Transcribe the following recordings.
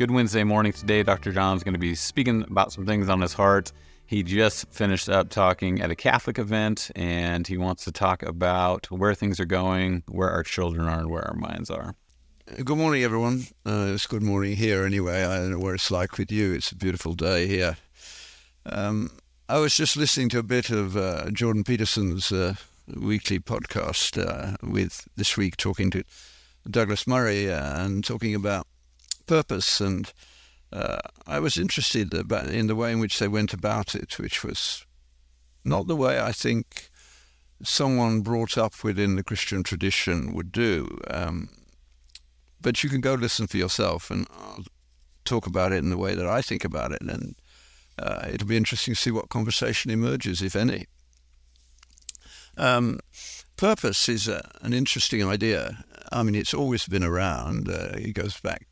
Good Wednesday morning today. Dr. John's going to be speaking about some things on his heart. He just finished up talking at a Catholic event and he wants to talk about where things are going, where our children are, and where our minds are. Good morning, everyone. Uh, it's good morning here anyway. I don't know what it's like with you. It's a beautiful day here. Um, I was just listening to a bit of uh, Jordan Peterson's uh, weekly podcast uh, with this week talking to Douglas Murray uh, and talking about purpose. And uh, I was interested about in the way in which they went about it, which was not the way I think someone brought up within the Christian tradition would do. Um, but you can go listen for yourself, and I'll talk about it in the way that I think about it, and uh, it'll be interesting to see what conversation emerges, if any. Um, purpose is a, an interesting idea. I mean, it's always been around. Uh, it goes back.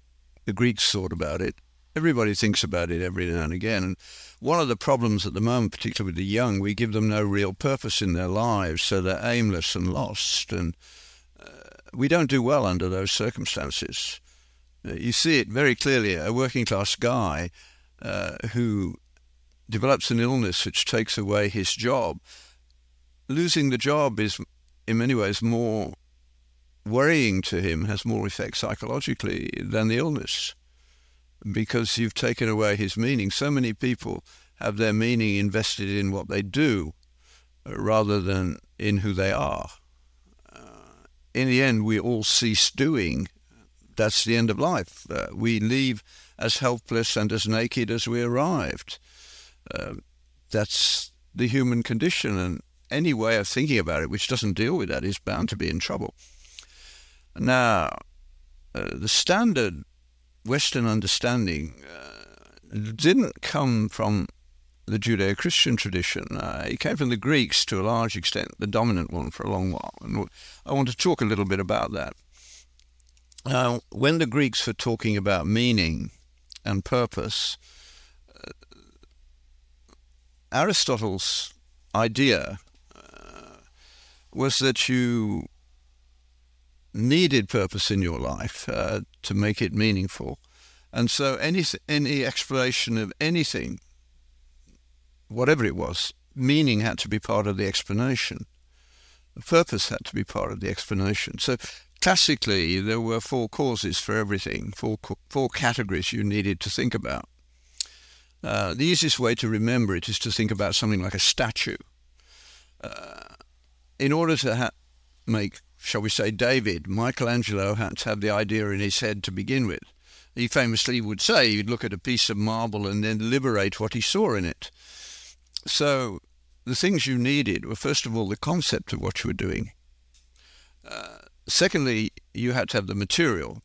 The Greeks thought about it. Everybody thinks about it every now and again. And one of the problems at the moment, particularly with the young, we give them no real purpose in their lives, so they're aimless and lost. And uh, we don't do well under those circumstances. Uh, you see it very clearly. A working class guy uh, who develops an illness which takes away his job losing the job is in many ways more worrying to him, has more effect psychologically than the illness because you've taken away his meaning. So many people have their meaning invested in what they do uh, rather than in who they are. Uh, in the end, we all cease doing. That's the end of life. Uh, we leave as helpless and as naked as we arrived. Uh, that's the human condition, and any way of thinking about it which doesn't deal with that is bound to be in trouble. Now, uh, the standard Western understanding uh, didn't come from the Judeo Christian tradition. Uh, it came from the Greeks to a large extent, the dominant one for a long while. And I want to talk a little bit about that. Uh, when the Greeks were talking about meaning and purpose, uh, Aristotle's idea was that you needed purpose in your life uh, to make it meaningful. And so any, any exploration of anything, whatever it was, meaning had to be part of the explanation. Purpose had to be part of the explanation. So classically, there were four causes for everything, four, four categories you needed to think about. Uh, the easiest way to remember it is to think about something like a statue. Uh, in order to ha- make, shall we say, David, Michelangelo had to have the idea in his head to begin with. He famously would say he'd look at a piece of marble and then liberate what he saw in it. So the things you needed were, first of all, the concept of what you were doing. Uh, secondly, you had to have the material.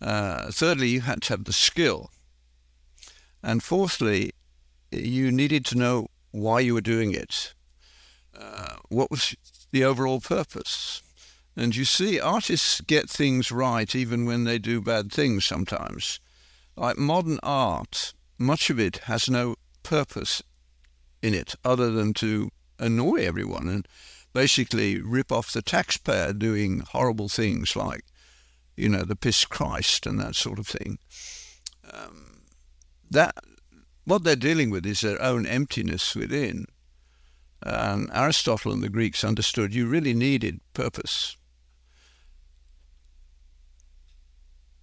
Uh, thirdly, you had to have the skill. And fourthly, you needed to know why you were doing it. Uh, what was the overall purpose? And you see, artists get things right even when they do bad things sometimes. Like modern art, much of it has no purpose in it other than to annoy everyone and basically rip off the taxpayer doing horrible things like, you know, the piss Christ and that sort of thing. Um, that what they're dealing with is their own emptiness within. And Aristotle and the Greeks understood you really needed purpose.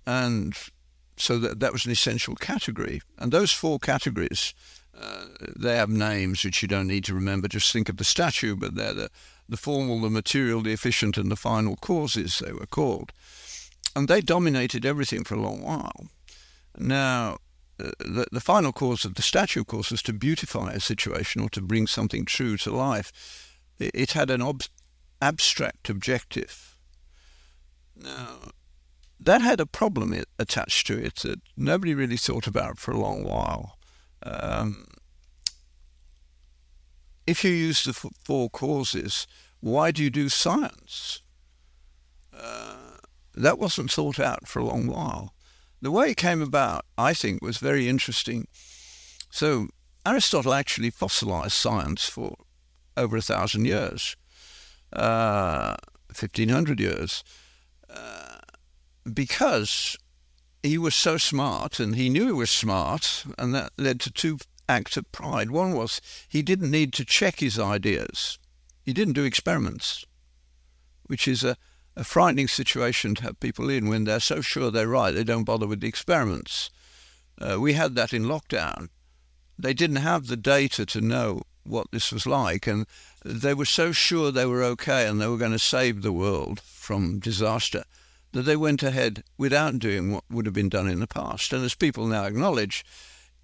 And so that, that was an essential category. And those four categories, uh, they have names which you don't need to remember. Just think of the statue, but they're the, the formal, the material, the efficient, and the final causes, they were called. And they dominated everything for a long while. Now, the, the final cause of the statue, of course, was to beautify a situation or to bring something true to life. It, it had an ob- abstract objective. Now, that had a problem it, attached to it that nobody really thought about for a long while. Um, if you use the f- four causes, why do you do science? Uh, that wasn't thought out for a long while. The way it came about, I think, was very interesting. So Aristotle actually fossilized science for over a thousand years, uh, 1500 years, uh, because he was so smart, and he knew he was smart, and that led to two acts of pride. One was he didn't need to check his ideas. He didn't do experiments, which is a, a frightening situation to have people in when they're so sure they're right, they don't bother with the experiments. Uh, we had that in lockdown. They didn't have the data to know what this was like, and they were so sure they were okay and they were going to save the world from disaster that they went ahead without doing what would have been done in the past. And as people now acknowledge,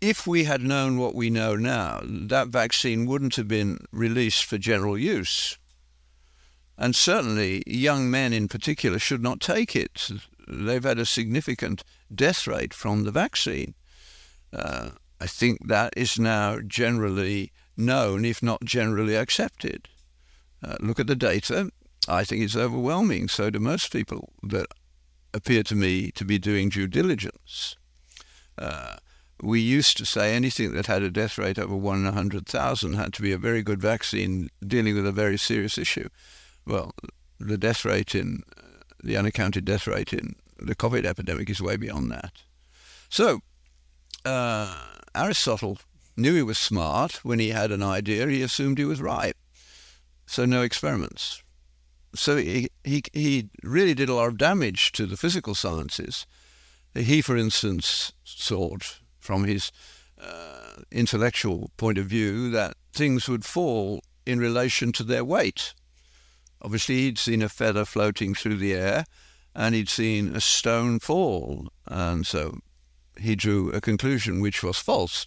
if we had known what we know now, that vaccine wouldn't have been released for general use. And certainly, young men in particular should not take it. They've had a significant death rate from the vaccine. Uh, I think that is now generally known, if not generally accepted. Uh, look at the data. I think it's overwhelming. So do most people that appear to me to be doing due diligence. Uh, we used to say anything that had a death rate over one in hundred thousand had to be a very good vaccine dealing with a very serious issue. Well, the death rate in the unaccounted death rate in the COVID epidemic is way beyond that. So, uh, Aristotle knew he was smart. When he had an idea, he assumed he was right. So, no experiments. So, he, he, he really did a lot of damage to the physical sciences. He, for instance, thought from his uh, intellectual point of view that things would fall in relation to their weight. Obviously, he'd seen a feather floating through the air and he'd seen a stone fall. And so he drew a conclusion which was false.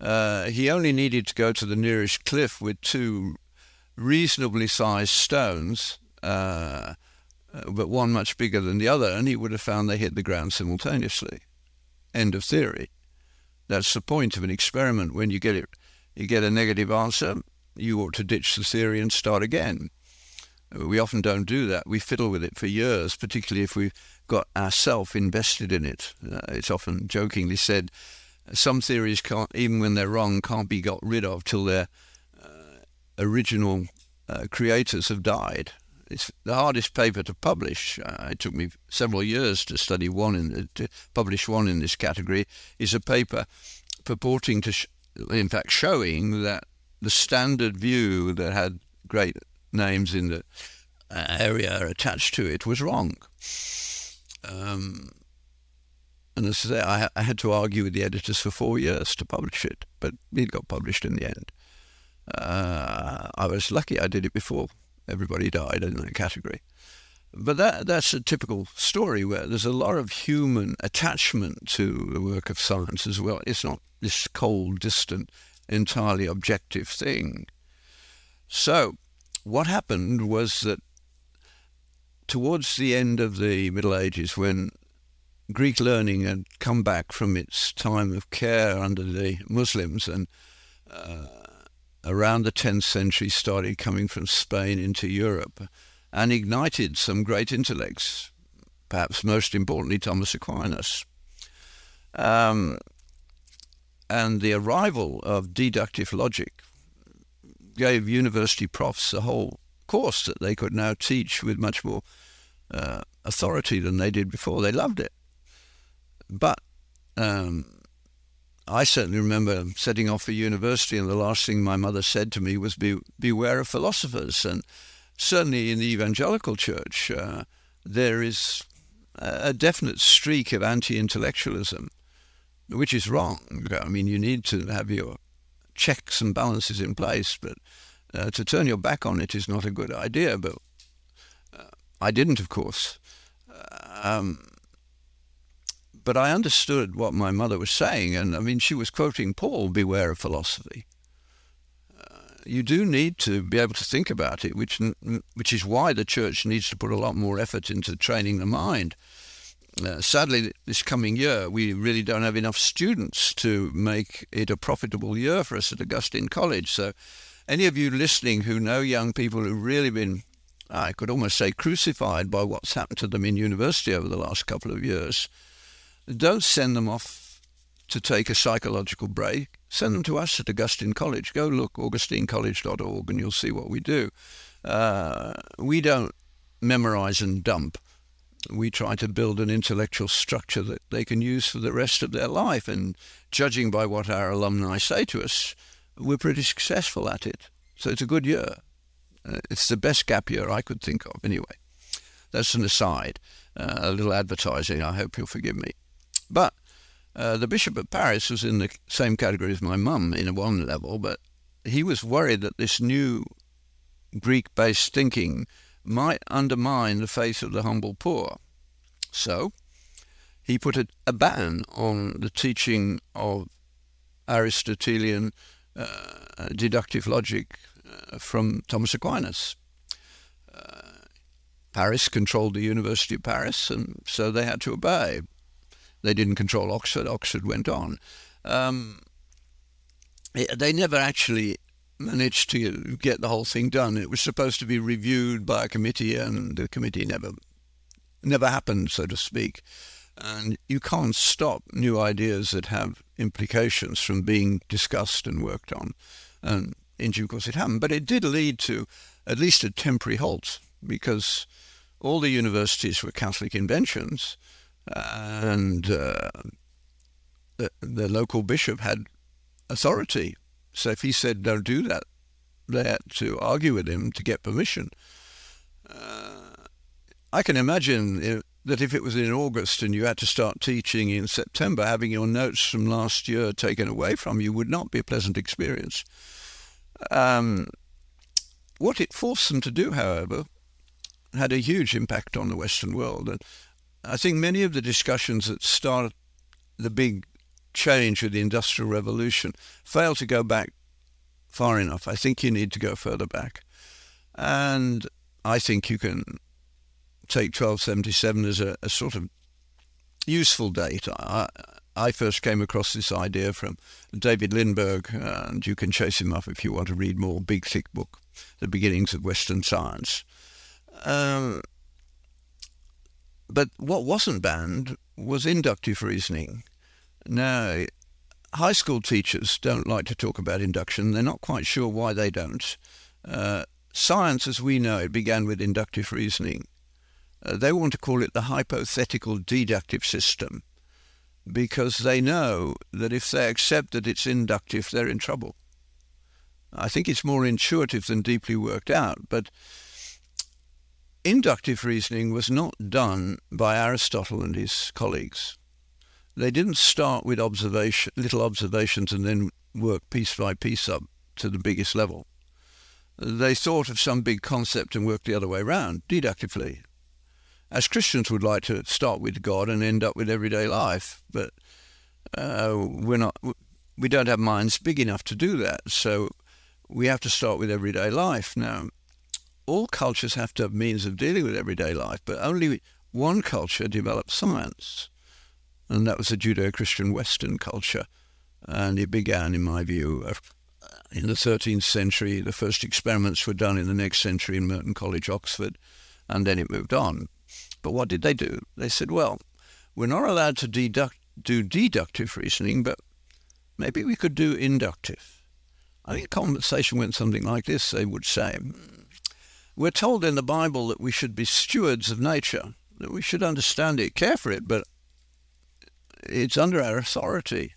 Uh, he only needed to go to the nearest cliff with two reasonably sized stones, uh, but one much bigger than the other, and he would have found they hit the ground simultaneously. End of theory. That's the point of an experiment. When you get it, you get a negative answer, you ought to ditch the theory and start again. We often don't do that. We fiddle with it for years, particularly if we've got ourself invested in it. Uh, it's often jokingly said, some theories can't, even when they're wrong, can't be got rid of till their uh, original uh, creators have died. It's the hardest paper to publish. Uh, it took me several years to study one in to publish one in this category. Is a paper purporting to, sh- in fact, showing that the standard view that had great names in the uh, area attached to it was wrong. Um, and as I say, I, I, had to argue with the editors for four years to publish it, but it got published in the end. Uh, I was lucky I did it before everybody died in that category. But that that's a typical story where there's a lot of human attachment to the work of science as well. It's not this cold, distant, entirely objective thing. So, what happened was that towards the end of the Middle Ages, when Greek learning had come back from its time of care under the Muslims and uh, around the 10th century started coming from Spain into Europe and ignited some great intellects, perhaps most importantly Thomas Aquinas. Um, and the arrival of deductive logic gave university profs a whole course that they could now teach with much more uh, authority than they did before. They loved it. But um, I certainly remember setting off for university, and the last thing my mother said to me was, Be, Beware of philosophers. And certainly in the evangelical church, uh, there is a definite streak of anti intellectualism, which is wrong. I mean, you need to have your checks and balances in place, but uh, to turn your back on it is not a good idea. But uh, I didn't, of course. Um, but I understood what my mother was saying, and I mean, she was quoting Paul, beware of philosophy. Uh, you do need to be able to think about it, which, which is why the church needs to put a lot more effort into training the mind. Uh, sadly, this coming year, we really don't have enough students to make it a profitable year for us at Augustine College. So, any of you listening who know young people who've really been, I could almost say, crucified by what's happened to them in university over the last couple of years, don't send them off to take a psychological break. Send them to us at Augustine College. Go look augustinecollege.org and you'll see what we do. Uh, we don't memorize and dump. We try to build an intellectual structure that they can use for the rest of their life. And judging by what our alumni say to us, we're pretty successful at it. So it's a good year. Uh, it's the best gap year I could think of, anyway. That's an aside, uh, a little advertising. I hope you'll forgive me. But uh, the Bishop of Paris was in the same category as my mum in one level, but he was worried that this new Greek based thinking might undermine the faith of the humble poor. So he put a, a ban on the teaching of Aristotelian uh, deductive logic uh, from Thomas Aquinas. Uh, Paris controlled the University of Paris, and so they had to obey. They didn't control Oxford. Oxford went on. Um, they never actually managed to get the whole thing done. It was supposed to be reviewed by a committee, and the committee never never happened, so to speak. And you can't stop new ideas that have implications from being discussed and worked on. And in due course, it happened. But it did lead to at least a temporary halt because all the universities were Catholic inventions, and uh, the, the local bishop had authority so if he said, don't do that, they had to argue with him to get permission. Uh, I can imagine that if it was in August and you had to start teaching in September, having your notes from last year taken away from you would not be a pleasant experience. Um, what it forced them to do, however, had a huge impact on the Western world. And I think many of the discussions that started the big change with the Industrial Revolution fail to go back far enough. I think you need to go further back. And I think you can take 1277 as a, a sort of useful date. I, I first came across this idea from David Lindberg, and you can chase him up if you want to read more. Big, thick book, The Beginnings of Western Science. Um, but what wasn't banned was inductive reasoning. Now, high school teachers don't like to talk about induction. They're not quite sure why they don't. Uh, science, as we know it, began with inductive reasoning. Uh, they want to call it the hypothetical deductive system because they know that if they accept that it's inductive, they're in trouble. I think it's more intuitive than deeply worked out, but inductive reasoning was not done by Aristotle and his colleagues. They didn't start with observation, little observations and then work piece by piece up to the biggest level. They thought of some big concept and worked the other way around, deductively. As Christians would like to start with God and end up with everyday life, but uh, we're not. We don't have minds big enough to do that. So we have to start with everyday life. Now, all cultures have to have means of dealing with everyday life, but only one culture develops science and that was a Judeo-Christian Western culture. And it began, in my view, uh, in the 13th century. The first experiments were done in the next century in Merton College, Oxford, and then it moved on. But what did they do? They said, well, we're not allowed to deduct, do deductive reasoning, but maybe we could do inductive. I think conversation went something like this, they would say. We're told in the Bible that we should be stewards of nature, that we should understand it, care for it, but it's under our authority.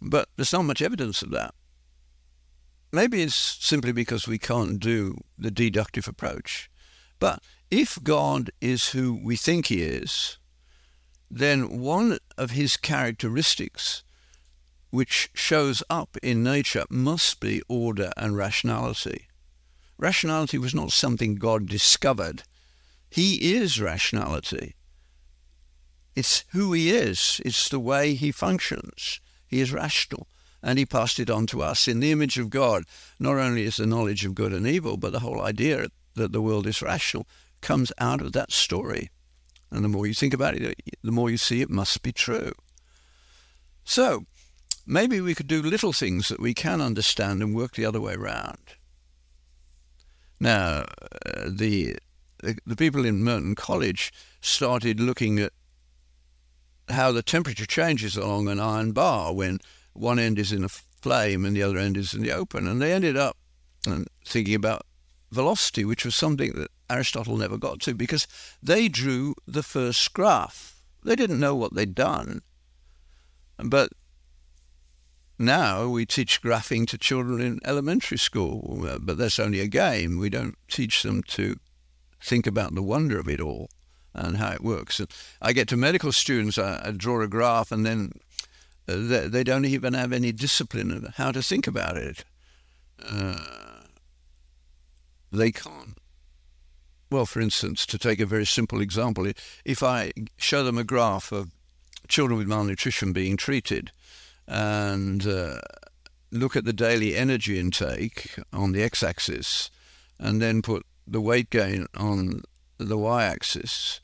But there's not much evidence of that. Maybe it's simply because we can't do the deductive approach. But if God is who we think he is, then one of his characteristics which shows up in nature must be order and rationality. Rationality was not something God discovered. He is rationality. It's who he is. It's the way he functions. He is rational. And he passed it on to us in the image of God. Not only is the knowledge of good and evil, but the whole idea that the world is rational comes out of that story. And the more you think about it, the more you see it must be true. So, maybe we could do little things that we can understand and work the other way around. Now, uh, the, the people in Merton College started looking at how the temperature changes along an iron bar when one end is in a flame and the other end is in the open. And they ended up um, thinking about velocity, which was something that Aristotle never got to because they drew the first graph. They didn't know what they'd done. But now we teach graphing to children in elementary school, uh, but that's only a game. We don't teach them to think about the wonder of it all and how it works. And I get to medical students, I, I draw a graph, and then uh, they, they, don't even have any discipline of how to think about it. Uh, they can't. Well, for instance, to take a very simple example, if I show them a graph of children with malnutrition being treated and uh, look at the daily energy intake on the x-axis and then put the weight gain on the y-axis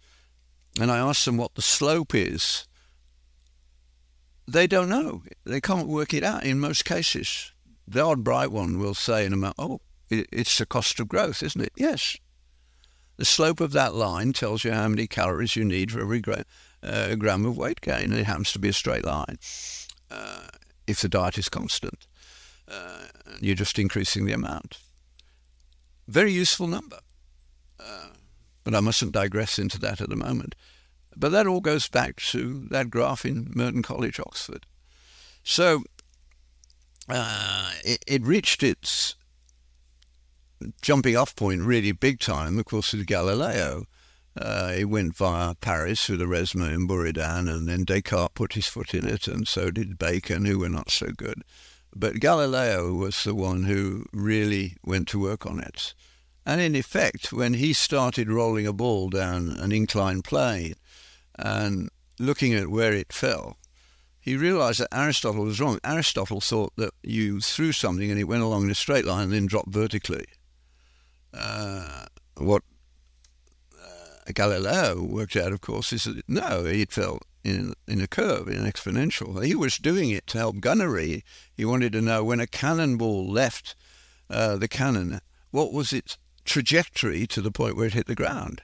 and I ask them what the slope is, they don't know. They can't work it out in most cases. The odd bright one will say in a moment, oh, it's the cost of growth, isn't it? Yes. The slope of that line tells you how many calories you need for every gra- uh, gram of weight gain. It happens to be a straight line uh, if the diet is constant. Uh, you're just increasing the amount. Very useful number. But I mustn't digress into that at the moment. But that all goes back to that graph in Merton College, Oxford. So uh, it, it, reached its jumping off point really big time, of course, with Galileo. Uh, it went via Paris through the Oresme and Buridan, and then Descartes put his foot in it, and so did Bacon, who were not so good. But Galileo was the one who really went to work on it. And in effect, when he started rolling a ball down an inclined plane and looking at where it fell, he realized that Aristotle was wrong. Aristotle thought that you threw something and it went along in a straight line and then dropped vertically. Uh, what uh, Galileo worked out, of course, is that no, it fell in, in a curve, in an exponential. He was doing it to help gunnery. He wanted to know when a cannonball left uh, the cannon, what was its trajectory to the point where it hit the ground.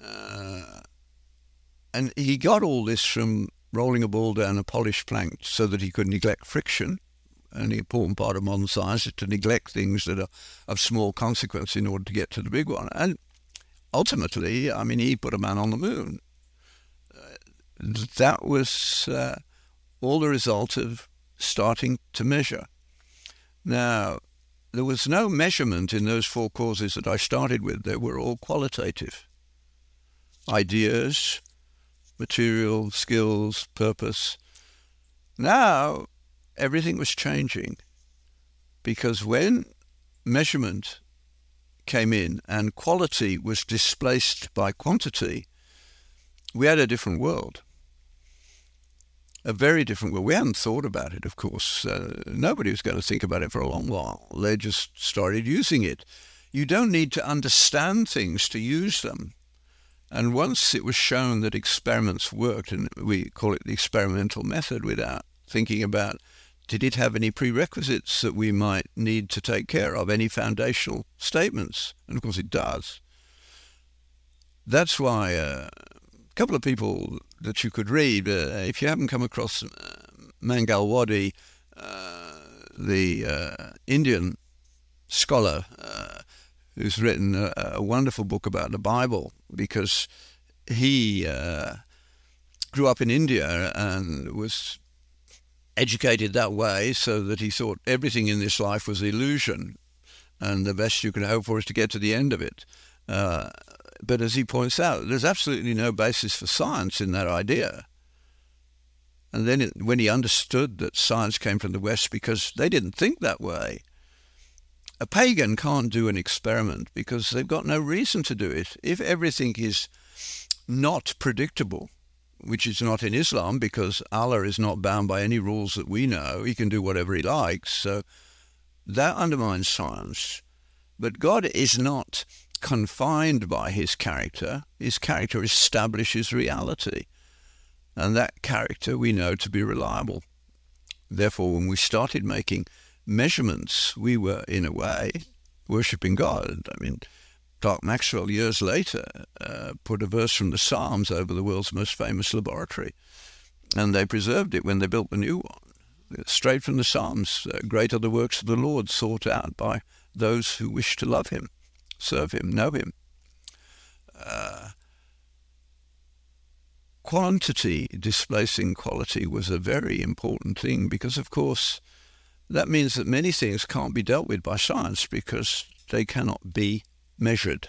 Uh, and he got all this from rolling a ball down a polished plank so that he could neglect friction. And An important part of modern science is to neglect things that are of small consequence in order to get to the big one. And ultimately, I mean, he put a man on the moon. Uh, that was uh, all the result of starting to measure. Now, there was no measurement in those four causes that I started with. They were all qualitative. Ideas, material, skills, purpose. Now, everything was changing because when measurement came in and quality was displaced by quantity, we had a different world a very different world. We hadn't thought about it, of course. Uh, nobody was going to think about it for a long while. They just started using it. You don't need to understand things to use them. And once it was shown that experiments worked, and we call it the experimental method without thinking about did it have any prerequisites that we might need to take care of, any foundational statements? And of course it does. That's why uh, couple of people that you could read. Uh, if you haven't come across uh, Mangalwadi, uh, the uh, Indian scholar who's written a, a, wonderful book about the Bible, because he grew up in India and was educated that way so that he thought everything in this life was illusion and the best you could hope for is to get to the end of it. Uh, but as he points out, there's absolutely no basis for science in that idea. And then it, when he understood that science came from the West because they didn't think that way, a pagan can't do an experiment because they've got no reason to do it. If everything is not predictable, which is not in Islam because Allah is not bound by any rules that we know, he can do whatever he likes. So that undermines science. But God is not confined by his character. His character establishes reality. And that character we know to be reliable. Therefore, when we started making measurements, we were, in a way, worshipping God. I mean, Clerk Maxwell, years later, uh, put a verse from the Psalms over the world's most famous laboratory. And they preserved it when they built the new one. Straight from the Psalms, uh, great are the works of the Lord sought out by those who wish to love him. Serve him, know him. Uh, quantity displacing quality was a very important thing because, of course, that means that many things can't be dealt with by science because they cannot be measured.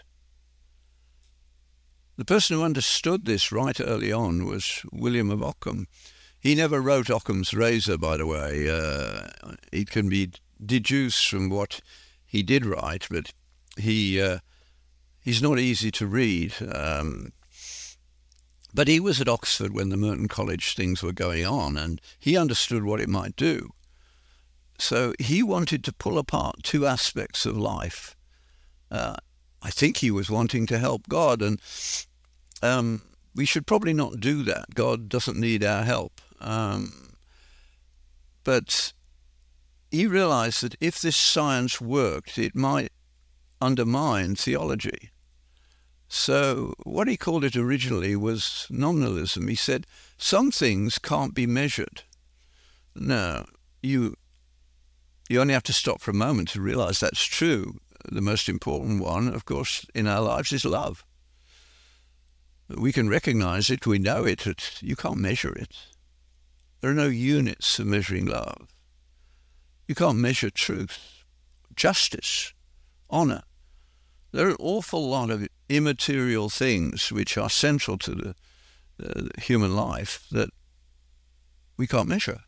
The person who understood this right early on was William of Ockham. He never wrote Ockham's Razor, by the way. Uh, it can be deduced from what he did write, but he uh, he's not easy to read. Um, but he was at Oxford when the Merton College things were going on, and he understood what it might do. So he wanted to pull apart two aspects of life. Uh, I think he was wanting to help God, and um, we should probably not do that. God doesn't need our help. Um, but he realized that if this science worked, it might undermine theology. So what he called it originally was nominalism. He said, some things can't be measured. No, you, you only have to stop for a moment to realize that's true. The most important one, of course, in our lives is love. We can recognize it, we know it, but you can't measure it. There are no units for measuring love. You can't measure truth, justice, honor. There are an awful lot of immaterial things which are central to the, uh, human life that we can't measure.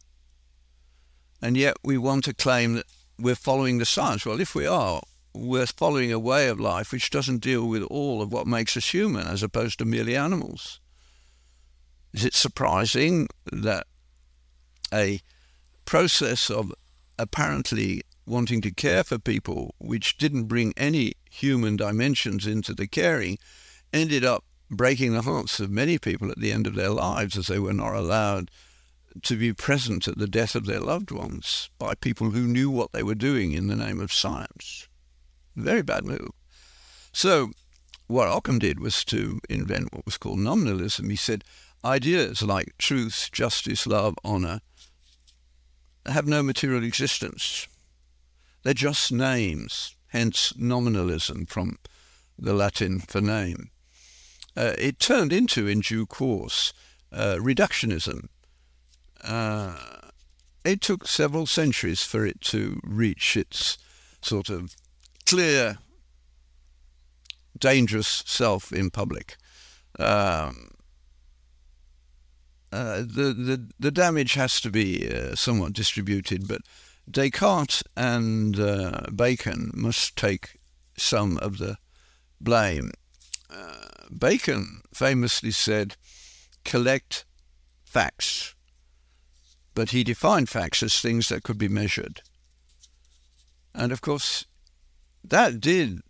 And yet we want to claim that we're following the science. Well, if we are, we're following a way of life which doesn't deal with all of what makes us human as opposed to merely animals. Is it surprising that a process of apparently wanting to care for people, which didn't bring any human dimensions into the caring, ended up breaking the hearts of many people at the end of their lives as they were not allowed to be present at the death of their loved ones by people who knew what they were doing in the name of science. Very bad move. So, what Ockham did was to invent what was called nominalism. He said ideas like truth, justice, love, honor have no material existence. They're just names, hence nominalism from the Latin for name. Uh, it turned into, in due course, uh, reductionism. Uh, it took several centuries for it to reach its sort of clear, dangerous self in public. Um, uh, the, the the damage has to be uh, somewhat distributed, but Descartes and uh, Bacon must take some of the blame. Uh, Bacon famously said, collect facts, but he defined facts as things that could be measured. And of course, that did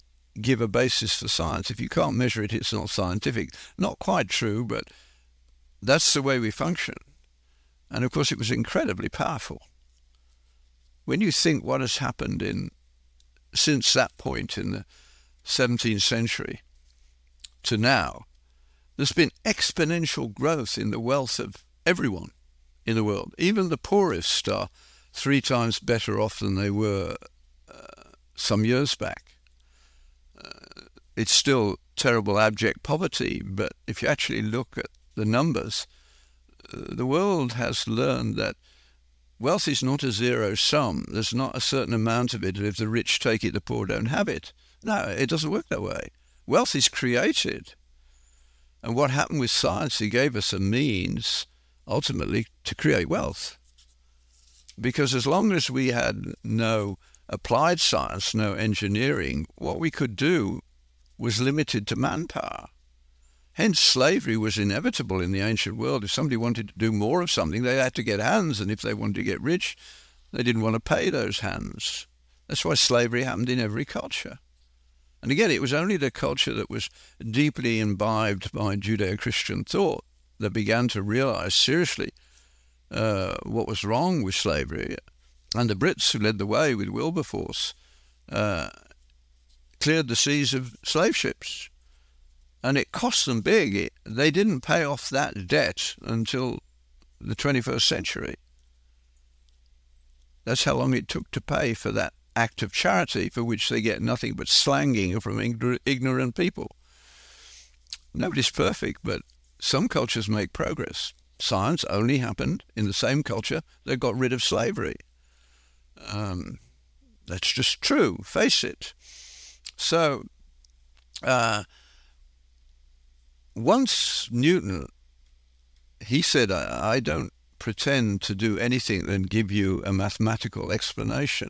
give a basis for science. If you can't measure it, it's not scientific. Not quite true, but that's the way we function. And of course, it was incredibly powerful when you think what has happened in since that point in the 17th century to now, there's been exponential growth in the wealth of everyone in the world. Even the poorest are three times better off than they were uh, some years back. Uh, it's still terrible, abject poverty, but if you actually look at the numbers, uh, the world has learned that Wealth is not a zero sum. There's not a certain amount of it. If the rich take it, the poor don't have it. No, it doesn't work that way. Wealth is created. And what happened with science, he gave us a means, ultimately, to create wealth. Because as long as we had no applied science, no engineering, what we could do was limited to manpower. Hence, slavery was inevitable in the ancient world. If somebody wanted to do more of something, they had to get hands, and if they wanted to get rich, they didn't want to pay those hands. That's why slavery happened in every culture. And again, it was only the culture that was deeply imbibed by Judeo Christian thought that began to realize seriously uh, what was wrong with slavery. And the Brits, who led the way with Wilberforce, uh, cleared the seas of slave ships and it cost them big. It, they didn't pay off that debt until the 21st century. That's how long it took to pay for that act of charity for which they get nothing but slanging from ignorant people. Nobody's perfect, but some cultures make progress. Science only happened in the same culture that got rid of slavery. Um, that's just true. Face it. So, uh, once Newton, he said, I, I don't pretend to do anything than give you a mathematical explanation.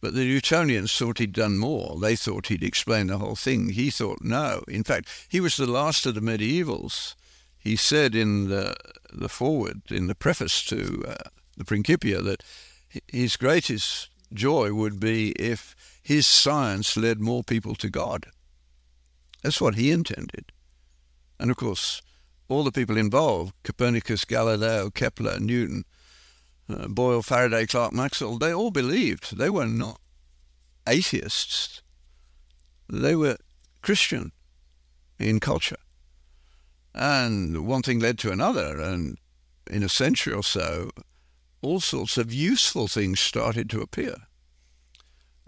But the Newtonians thought he'd done more. They thought he'd explained the whole thing. He thought no. In fact, he was the last of the medievals. He said in the, the foreword, in the preface to uh, the Principia, that his greatest joy would be if his science led more people to God. That's what he intended. And of course, all the people involved Copernicus, Galileo, Kepler, Newton, uh, Boyle, Faraday, Clerk, Maxwell they all believed. They were not atheists, they were Christian in culture. And one thing led to another, and in a century or so, all sorts of useful things started to appear.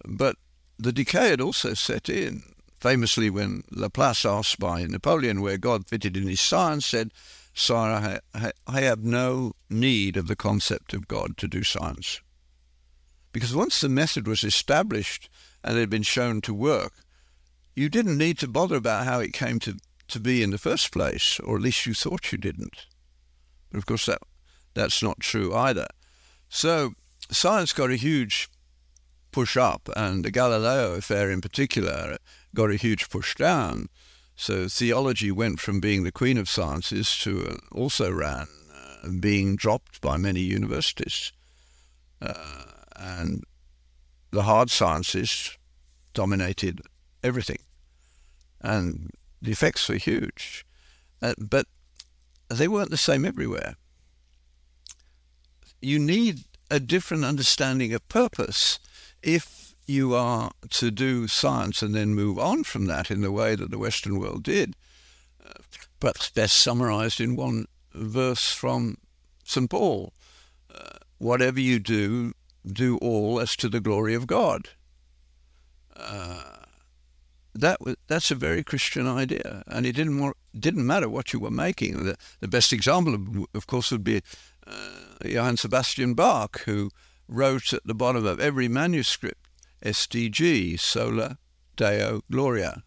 But the decay had also set in. Famously, when Laplace asked by Napoleon where God fitted in his science, said, Sire, I, I have no need of the concept of God to do science. Because once the method was established and it had been shown to work, you didn't need to bother about how it came to, to be in the first place, or at least you thought you didn't. But of course, that, that's not true either. So science got a huge push up, and the Galileo affair in particular got a huge push down. So theology went from being the queen of sciences to uh, also ran uh, being dropped by many universities. Uh, and the hard sciences dominated everything. And the effects were huge. Uh, but they weren't the same everywhere. You need a different understanding of purpose if you are to do science and then move on from that in the way that the Western world did, uh, perhaps best summarized in one verse from St. Paul uh, whatever you do, do all as to the glory of God. Uh, that was, that's a very Christian idea, and it didn't more, didn't matter what you were making. The, the best example, of, of course, would be uh, Johann Sebastian Bach, who wrote at the bottom of every manuscript SDG, Sola Deo Gloria,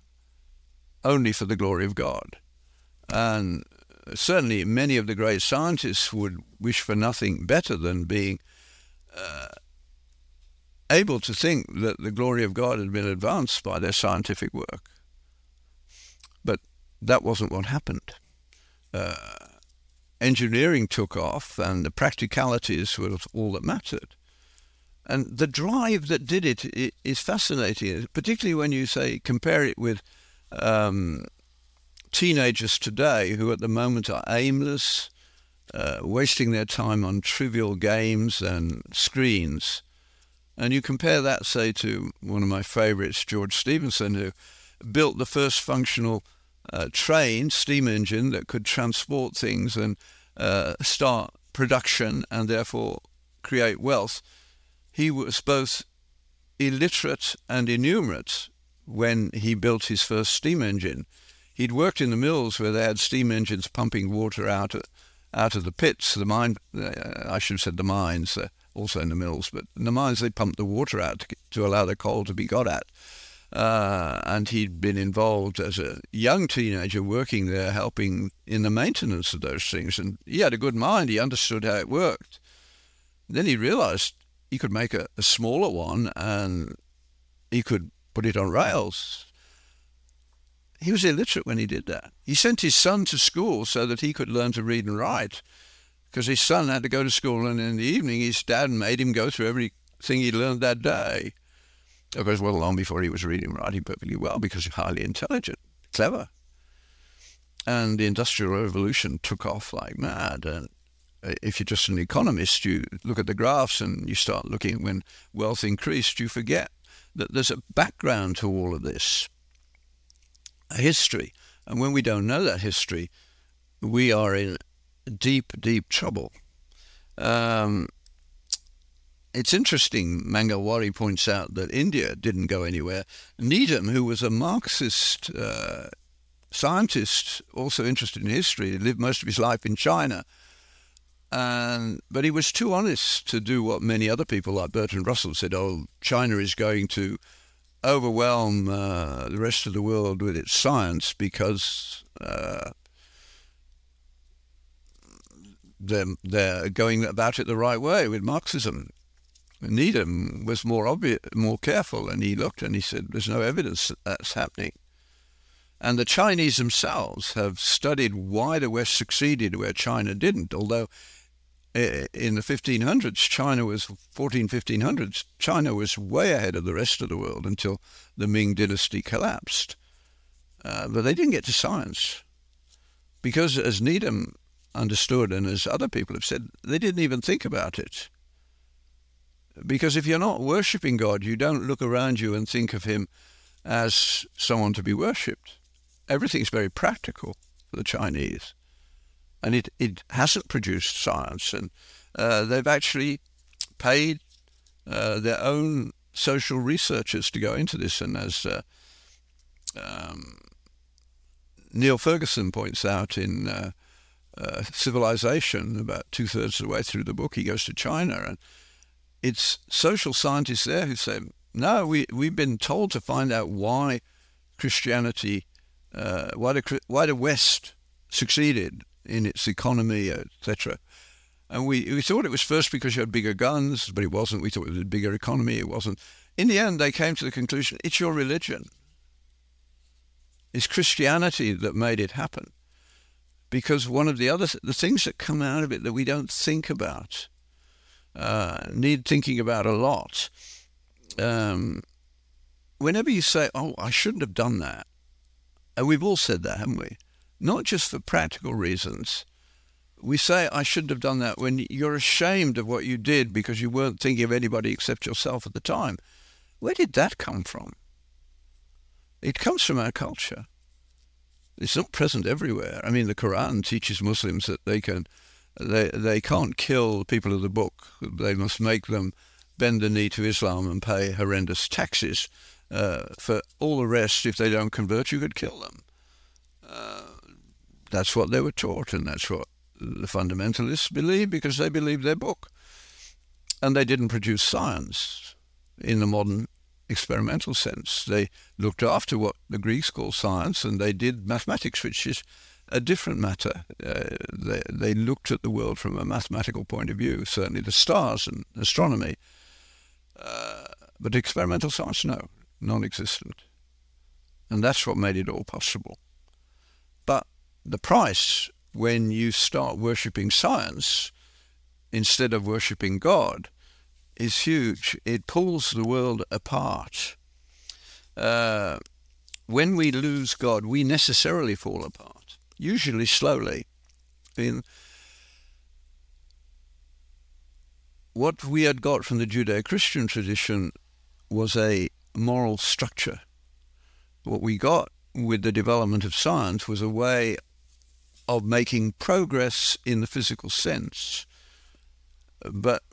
only for the glory of God. And certainly many of the great scientists would wish for nothing better than being uh, able to think that the glory of God had been advanced by their scientific work. But that wasn't what happened. Uh, engineering took off, and the practicalities were all that mattered. And the drive that did it is fascinating, particularly when you say compare it with um, teenagers today who at the moment are aimless, uh, wasting their time on trivial games and screens. And you compare that, say, to one of my favorites, George Stephenson, who built the first functional uh, train, steam engine, that could transport things and uh, start production and therefore create wealth he was both illiterate and innumerate when he built his first steam engine. He'd worked in the mills where they had steam engines pumping water out of, out of the pits, the mine, uh, I should have said the mines, uh, also in the mills, but in the mines they pumped the water out to, to allow the coal to be got at. Uh, and he'd been involved as a young teenager working there, helping in the maintenance of those things. And he had a good mind, he understood how it worked. Then he realized he could make a, a smaller one and he could put it on rails. He was illiterate when he did that. He sent his son to school so that he could learn to read and write because his son had to go to school and in the evening his dad made him go through everything he learned that day. Of course, well, long before he was reading and writing perfectly well because he's highly intelligent, clever. And the Industrial Revolution took off like mad. And if you're just an economist, you look at the graphs and you start looking when wealth increased, you forget that there's a background to all of this, a history. And when we don't know that history, we are in deep, deep trouble. Um, it's interesting, Mangalwadi points out that India didn't go anywhere. Needham, who was a Marxist uh, scientist, also interested in history, lived most of his life in China. And, but he was too honest to do what many other people like Bertrand Russell said, oh, China is going to overwhelm uh, the rest of the world with its science because uh, they're, they're going about it the right way with Marxism. Needham was more obvious, more careful, and he looked and he said, "There's no evidence that that's happening." And the Chinese themselves have studied why the West succeeded where China didn't. Although in the 1500s, China was 14, 1500s, China was way ahead of the rest of the world until the Ming Dynasty collapsed. Uh, but they didn't get to science because, as Needham understood, and as other people have said, they didn't even think about it. Because if you're not worshipping God, you don't look around you and think of Him as someone to be worshipped. Everything's very practical for the Chinese. And it, it hasn't produced science. And uh, they've actually paid uh, their own social researchers to go into this. And as uh, um, Niall Ferguson points out in uh, uh, Civilization, about two thirds of the way through the book, he goes to China and it's social scientists there who say, no, we, we've been told to find out why Christianity, uh, why, the, why the West succeeded in its economy, etc. And we, we thought it was first because you had bigger guns, but it wasn't. We thought it was a bigger economy. It wasn't. In the end, they came to the conclusion it's your religion. It's Christianity that made it happen. Because one of the other the things that come out of it that we don't think about uh, need thinking about a lot. Um, whenever you say, "Oh, I shouldn't have done that," and we've all said that, haven't we? Not just for practical reasons. We say, "I shouldn't have done that" when you're ashamed of what you did because you weren't thinking of anybody except yourself at the time. Where did that come from? It comes from our culture. It's not present everywhere. I mean, the Quran teaches Muslims that they can they they can't kill people of the book. They must make them bend the knee to Islam and pay horrendous taxes. Uh, for all the rest, if they don't convert, you could kill them. Uh, that's what they were taught, and that's what the fundamentalists believe because they believe their book. And they didn't produce science in the modern experimental sense. They looked after what the Greeks call science, and they did mathematics, which is a different matter. Uh, they, they looked at the world from a mathematical point of view, certainly the stars and astronomy. Uh, but experimental science, no, non existent. And that's what made it all possible. But the price when you start worshipping science instead of worshipping God is huge. It pulls the world apart. Uh, when we lose God, we necessarily fall apart usually slowly. In what we had got from the Judeo-Christian tradition was a moral structure. What we got with the development of science was a way of making progress in the physical sense. But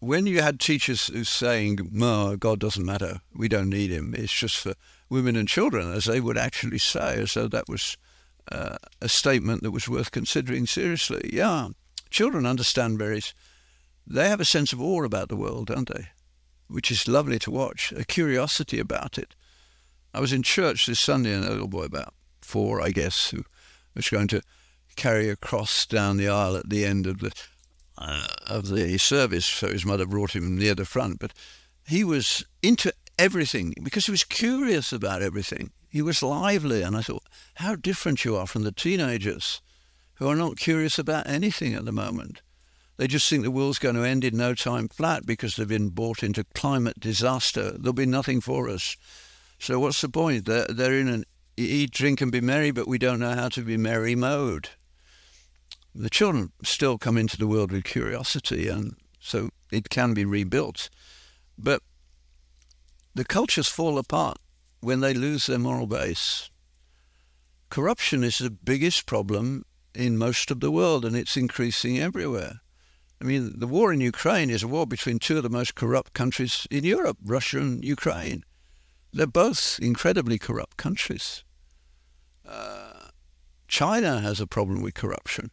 when you had teachers who saying, "No, God doesn't matter. We don't need him. It's just for women and children," as they would actually say, as though that was uh, a statement that was worth considering seriously. Yeah, children understand berries. They have a sense of awe about the world, don't they? Which is lovely to watch, a curiosity about it. I was in church this Sunday, and a little boy about four, I guess, who was going to carry a cross down the aisle at the end of the uh, of the service. So his mother brought him near the front, but he was into everything because he was curious about everything. He was lively, and I thought, how different you are from the teenagers who are not curious about anything at the moment. They just think the world's going to end in no time flat because they've been brought into climate disaster. There'll be nothing for us. So what's the point? They're, they're in an eat, drink, and be merry, but we don't know how to be merry mode. The children still come into the world with curiosity, and so it can be rebuilt. But the cultures fall apart when they lose their moral base. Corruption is the biggest problem in most of the world and it's increasing everywhere. I mean, the war in Ukraine is a war between two of the most corrupt countries in Europe, Russia and Ukraine. They're both incredibly corrupt countries. Uh, China has a problem with corruption,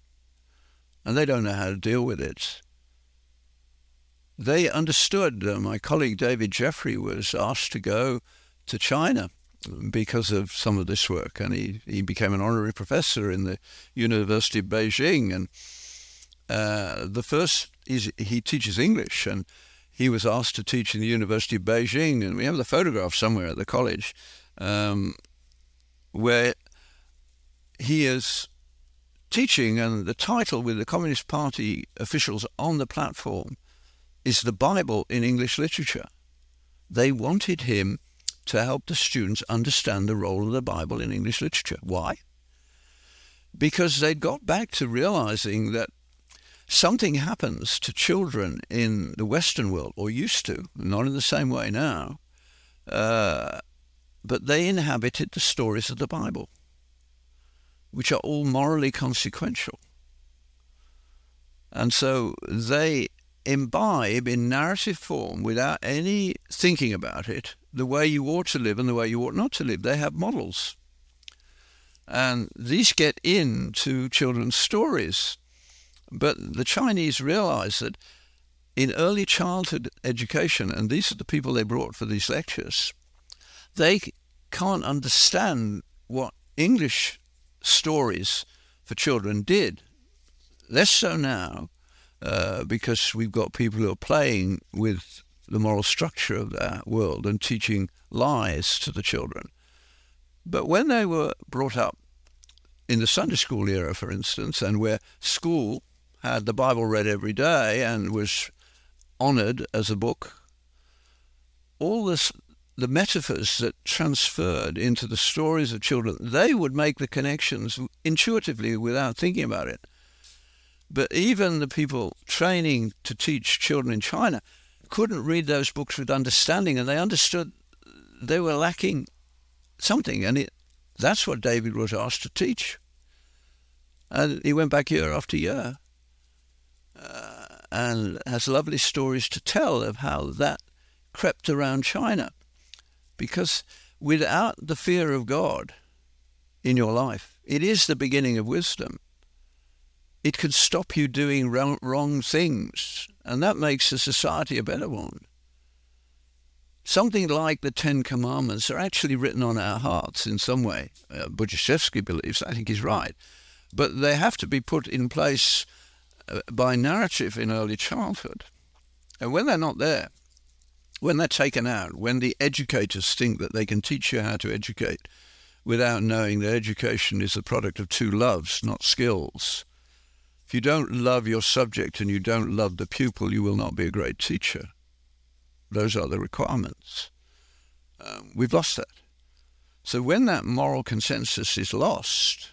and they don't know how to deal with it. They understood. Uh, my colleague David Jeffrey was asked to go to China because of some of this work, and he, he became an honorary professor in the University of Beijing. And uh, the first he teaches English, and he was asked to teach in the University of Beijing, and we have the photograph somewhere at the college um, where he is teaching, and the title with the Communist Party officials on the platform is the Bible in English literature. They wanted him to help the students understand the role of the Bible in English literature. Why? Because they'd got back to realizing that something happens to children in the Western world, or used to, not in the same way now, uh, but they inhabited the stories of the Bible, which are all morally consequential. And so they imbibe in narrative form, without any thinking about it, the way you ought to live and the way you ought not to live. They have models. And these get into children's stories. But the Chinese realize that in early childhood education, and these are the people they brought for these lectures, they can't understand what English stories for children did. Less so now, uh, because we've got people who are playing with the moral structure of that world and teaching lies to the children. But when they were brought up in the Sunday school era, for instance, and where school had the Bible read every day and was honored as a book, all this, the metaphors that transferred into the stories of children, they would make the connections intuitively without thinking about it. But even the people training to teach children in China couldn't read those books with understanding, and they understood they were lacking something, and it, that's what David was asked to teach. And he went back year after year, uh, and has lovely stories to tell of how that crept around China, because without the fear of God in your life, it is the beginning of wisdom. It could stop you doing wrong, things and that makes the society a better one. Something like the Ten Commandments are actually written on our hearts in some way. Uh, believes, I think he's right. But they have to be put in place uh, by narrative in early childhood. And when they're not there, when they're taken out, when the educators think that they can teach you how to educate without knowing that education is the product of two loves, not skills, if you don't love your subject and you don't love the pupil, you will not be a great teacher. Those are the requirements. Um, we've lost that. So when that moral consensus is lost,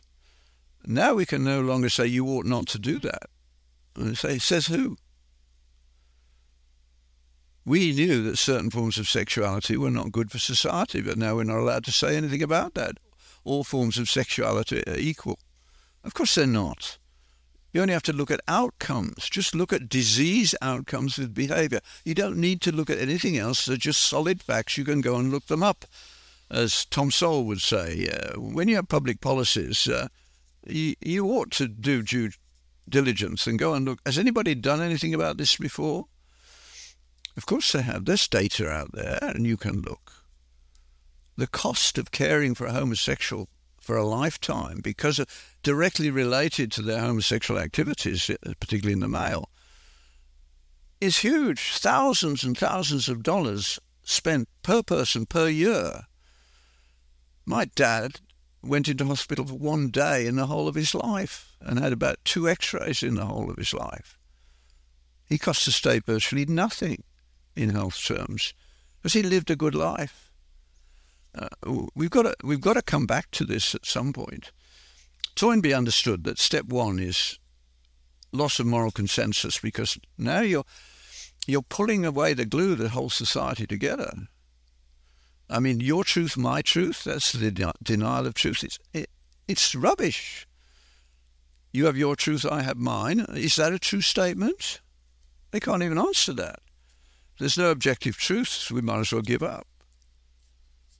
now we can no longer say you ought not to do that. And say, says who? We knew that certain forms of sexuality were not good for society, but now we're not allowed to say anything about that. All forms of sexuality are equal. Of course they're not. You only have to look at outcomes. Just look at disease outcomes with behavior. You don't need to look at anything else. They're just solid facts. You can go and look them up. As Tom Sowell would say, uh, when you have public policies, uh, you, you ought to do due diligence and go and look. Has anybody done anything about this before? Of course they have. There's data out there, and you can look. The cost of caring for a homosexual for a lifetime because of, directly related to their homosexual activities, uh, particularly in the male, is huge. Thousands and thousands of dollars spent per person per year. My dad went into hospital for one day in the whole of his life and had about two x-rays in the whole of his life. He cost the state virtually nothing in health terms because he lived a good life. Uh, we've got to we've got to come back to this at some point. Toynbee understood that step one is loss of moral consensus because now you're you're pulling away the glue that holds society together. I mean, your truth, my truth, that's the denial of truth. It's, it, it's rubbish. You have your truth, I have mine. Is that a true statement? They can't even answer that. There's no objective truth, we might as well give up.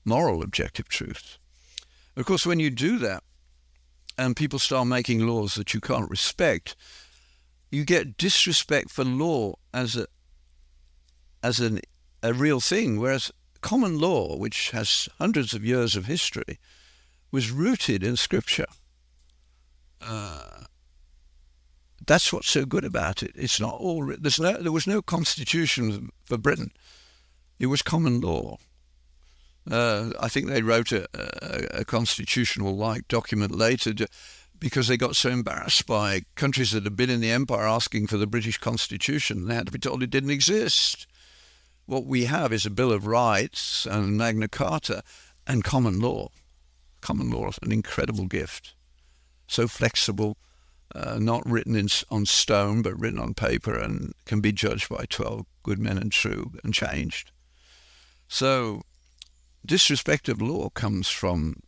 Moral objective truth. Of course, when you do that, and people start making laws that you can't respect, you get disrespect for law as a as an, a real thing, whereas common law, which has hundreds of years of history, was rooted in Scripture. Uh, that's what's so good about it. It's not all. There's no. There was no constitution for Britain. It was common law. Uh, I think they wrote a, a, a constitutional-like document later to, because they got so embarrassed by countries that had been in the empire asking for the British Constitution. They had to be told it didn't exist. What we have is a Bill of Rights and Magna Carta and common law. Common law is an incredible gift. So flexible, uh, not written in, on stone, but written on paper and can be judged by 12 good men and true and changed. So disrespect of law comes from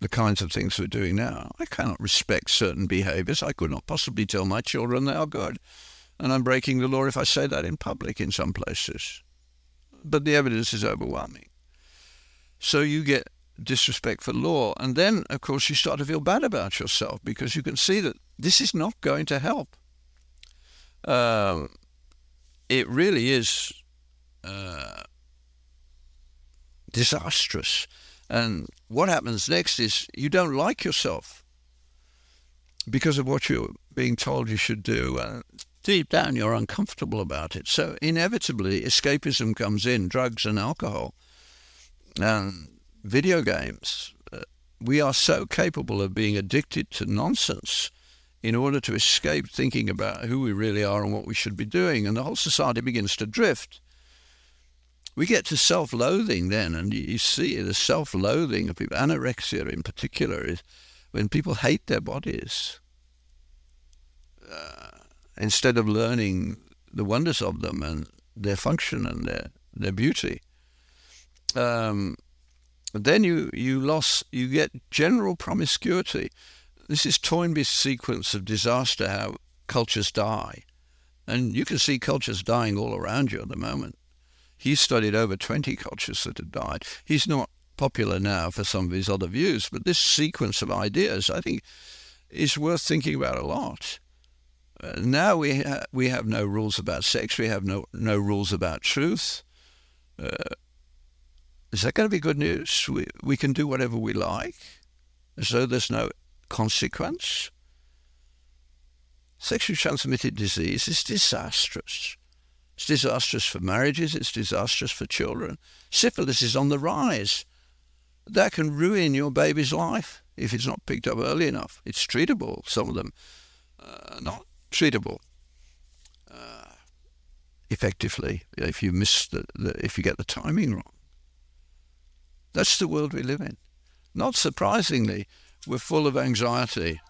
the kinds of things we're doing now. I cannot respect certain behaviors. I could not possibly tell my children they are good. And I'm breaking the law if I say that in public in some places. But the evidence is overwhelming. So you get disrespect for law. And then, of course, you start to feel bad about yourself because you can see that this is not going to help. Um, it really is uh, disastrous. And what happens next is you don't like yourself because of what you're being told you should do. And deep down, you're uncomfortable about it. So inevitably, escapism comes in drugs and alcohol and video games. Uh, we are so capable of being addicted to nonsense in order to escape thinking about who we really are and what we should be doing. And the whole society begins to drift we get to self-loathing then, and you see the self-loathing of people, anorexia in particular, is when people hate their bodies uh, instead of learning the wonders of them and their function and their their beauty. Um, then you you lost you get general promiscuity. This is Toynbee's sequence of disaster, how cultures die, and you can see cultures dying all around you at the moment. He studied over 20 cultures that had died. He's not popular now for some of his other views, but this sequence of ideas, I think, is worth thinking about a lot. Uh, now we ha- we have no rules about sex. We have no no rules about truth. Uh, is that going to be good news? We we can do whatever we like, as though there's no consequence. Sexually transmitted disease is disastrous. It's disastrous for marriages, it's disastrous for children. Syphilis is on the rise. That can ruin your baby's life if it's not picked up early enough. It's treatable, some of them uh, not treatable uh, effectively if you miss the, the, if you get the timing wrong. That's the world we live in. Not surprisingly, we're full of anxiety.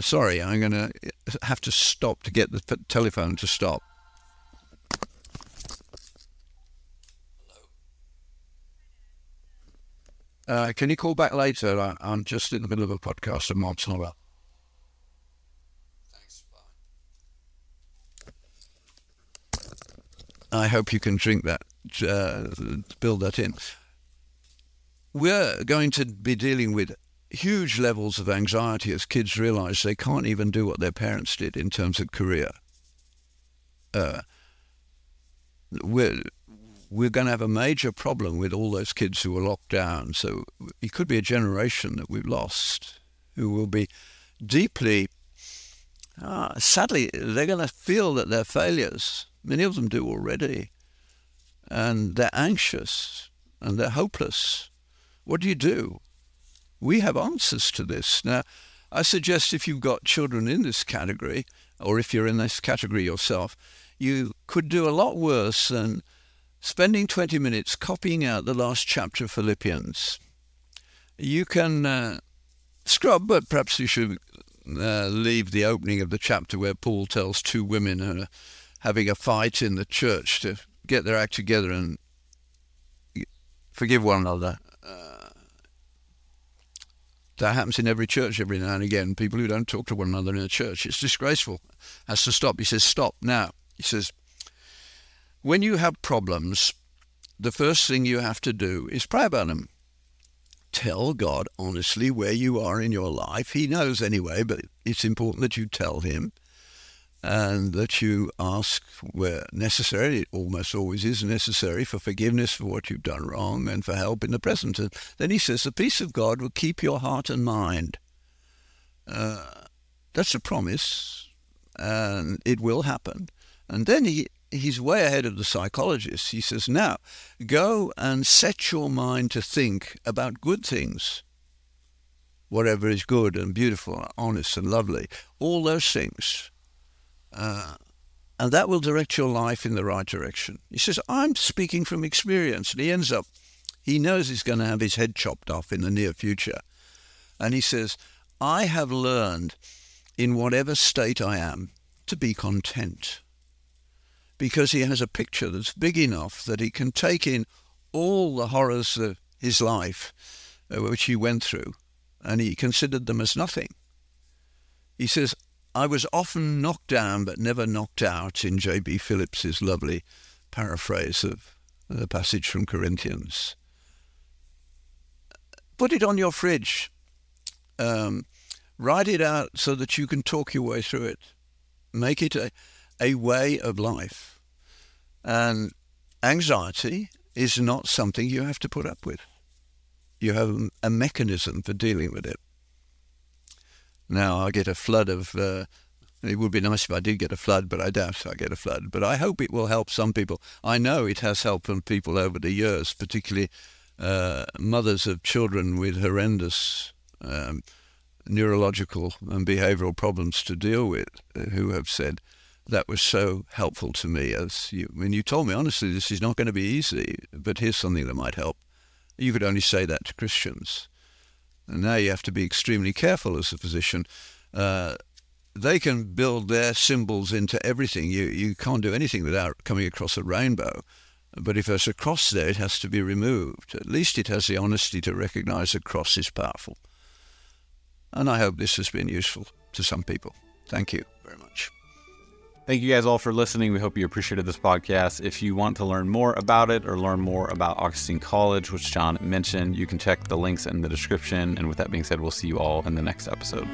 Sorry, I'm going to have to stop to get the telephone to stop. Uh, can you call back later? I, am just in the middle of a podcast and Mark's not well. Thanks. Bye. I hope you can drink that, uh, build that in. We're going to be dealing with huge levels of anxiety as kids realize they can't even do what their parents did in terms of career. Uh, we're we're going to have a major problem with all those kids who are locked down. So it could be a generation that we've lost who will be deeply, uh, sadly, they're going to feel that they're failures. Many of them do already. And they're anxious and they're hopeless. What do you do? We have answers to this. Now, I suggest if you've got children in this category, or if you're in this category yourself, you could do a lot worse than spending 20 minutes copying out the last chapter of Philippians. You can uh, scrub, but perhaps you should uh, leave the opening of the chapter where Paul tells two women who are having a fight in the church to get their act together and forgive one another. That happens in every church every now and again. People who don't talk to one another in a church. It's disgraceful. Has to stop. He says, stop now. He says, when you have problems, the first thing you have to do is pray about them. Tell God honestly where you are in your life. He knows anyway, but it's important that you tell him and that you ask where necessary, it almost always is necessary, for forgiveness for what you've done wrong and for help in the present. And then he says, the peace of God will keep your heart and mind. Uh, that's a promise, and it will happen. And then he, he's way ahead of the psychologists. He says, now go and set your mind to think about good things. Whatever is good and beautiful, honest and lovely, all those things uh, and that will direct your life in the right direction. He says, I'm speaking from experience. And he ends up, he knows he's going to have his head chopped off in the near future. And he says, I have learned in whatever state I am to be content. Because he has a picture that's big enough that he can take in all the horrors of his life, uh, which he went through, and he considered them as nothing. He says, I was often knocked down but never knocked out in J.B. Phillips's lovely paraphrase of the passage from Corinthians. Put it on your fridge. Um, write it out so that you can talk your way through it. Make it a, a way of life. And anxiety is not something you have to put up with. You have a mechanism for dealing with it. Now I get a flood of. Uh, it would be nice if I did get a flood, but I doubt I get a flood. But I hope it will help some people. I know it has helped people over the years, particularly uh, mothers of children with horrendous um, neurological and behavioural problems to deal with, uh, who have said that was so helpful to me. As you, when you told me honestly, this is not going to be easy, but here's something that might help. You could only say that to Christians. And now you have to be extremely careful as a physician. Uh, they can build their symbols into everything. You, you can't do anything without coming across a rainbow. But if there's a cross there, it has to be removed. At least it has the honesty to recognize a cross is powerful. And I hope this has been useful to some people. Thank you very much. Thank you guys all for listening. We hope you appreciated this podcast. If you want to learn more about it or learn more about Augustine College, which John mentioned, you can check the links in the description. And with that being said, we'll see you all in the next episode.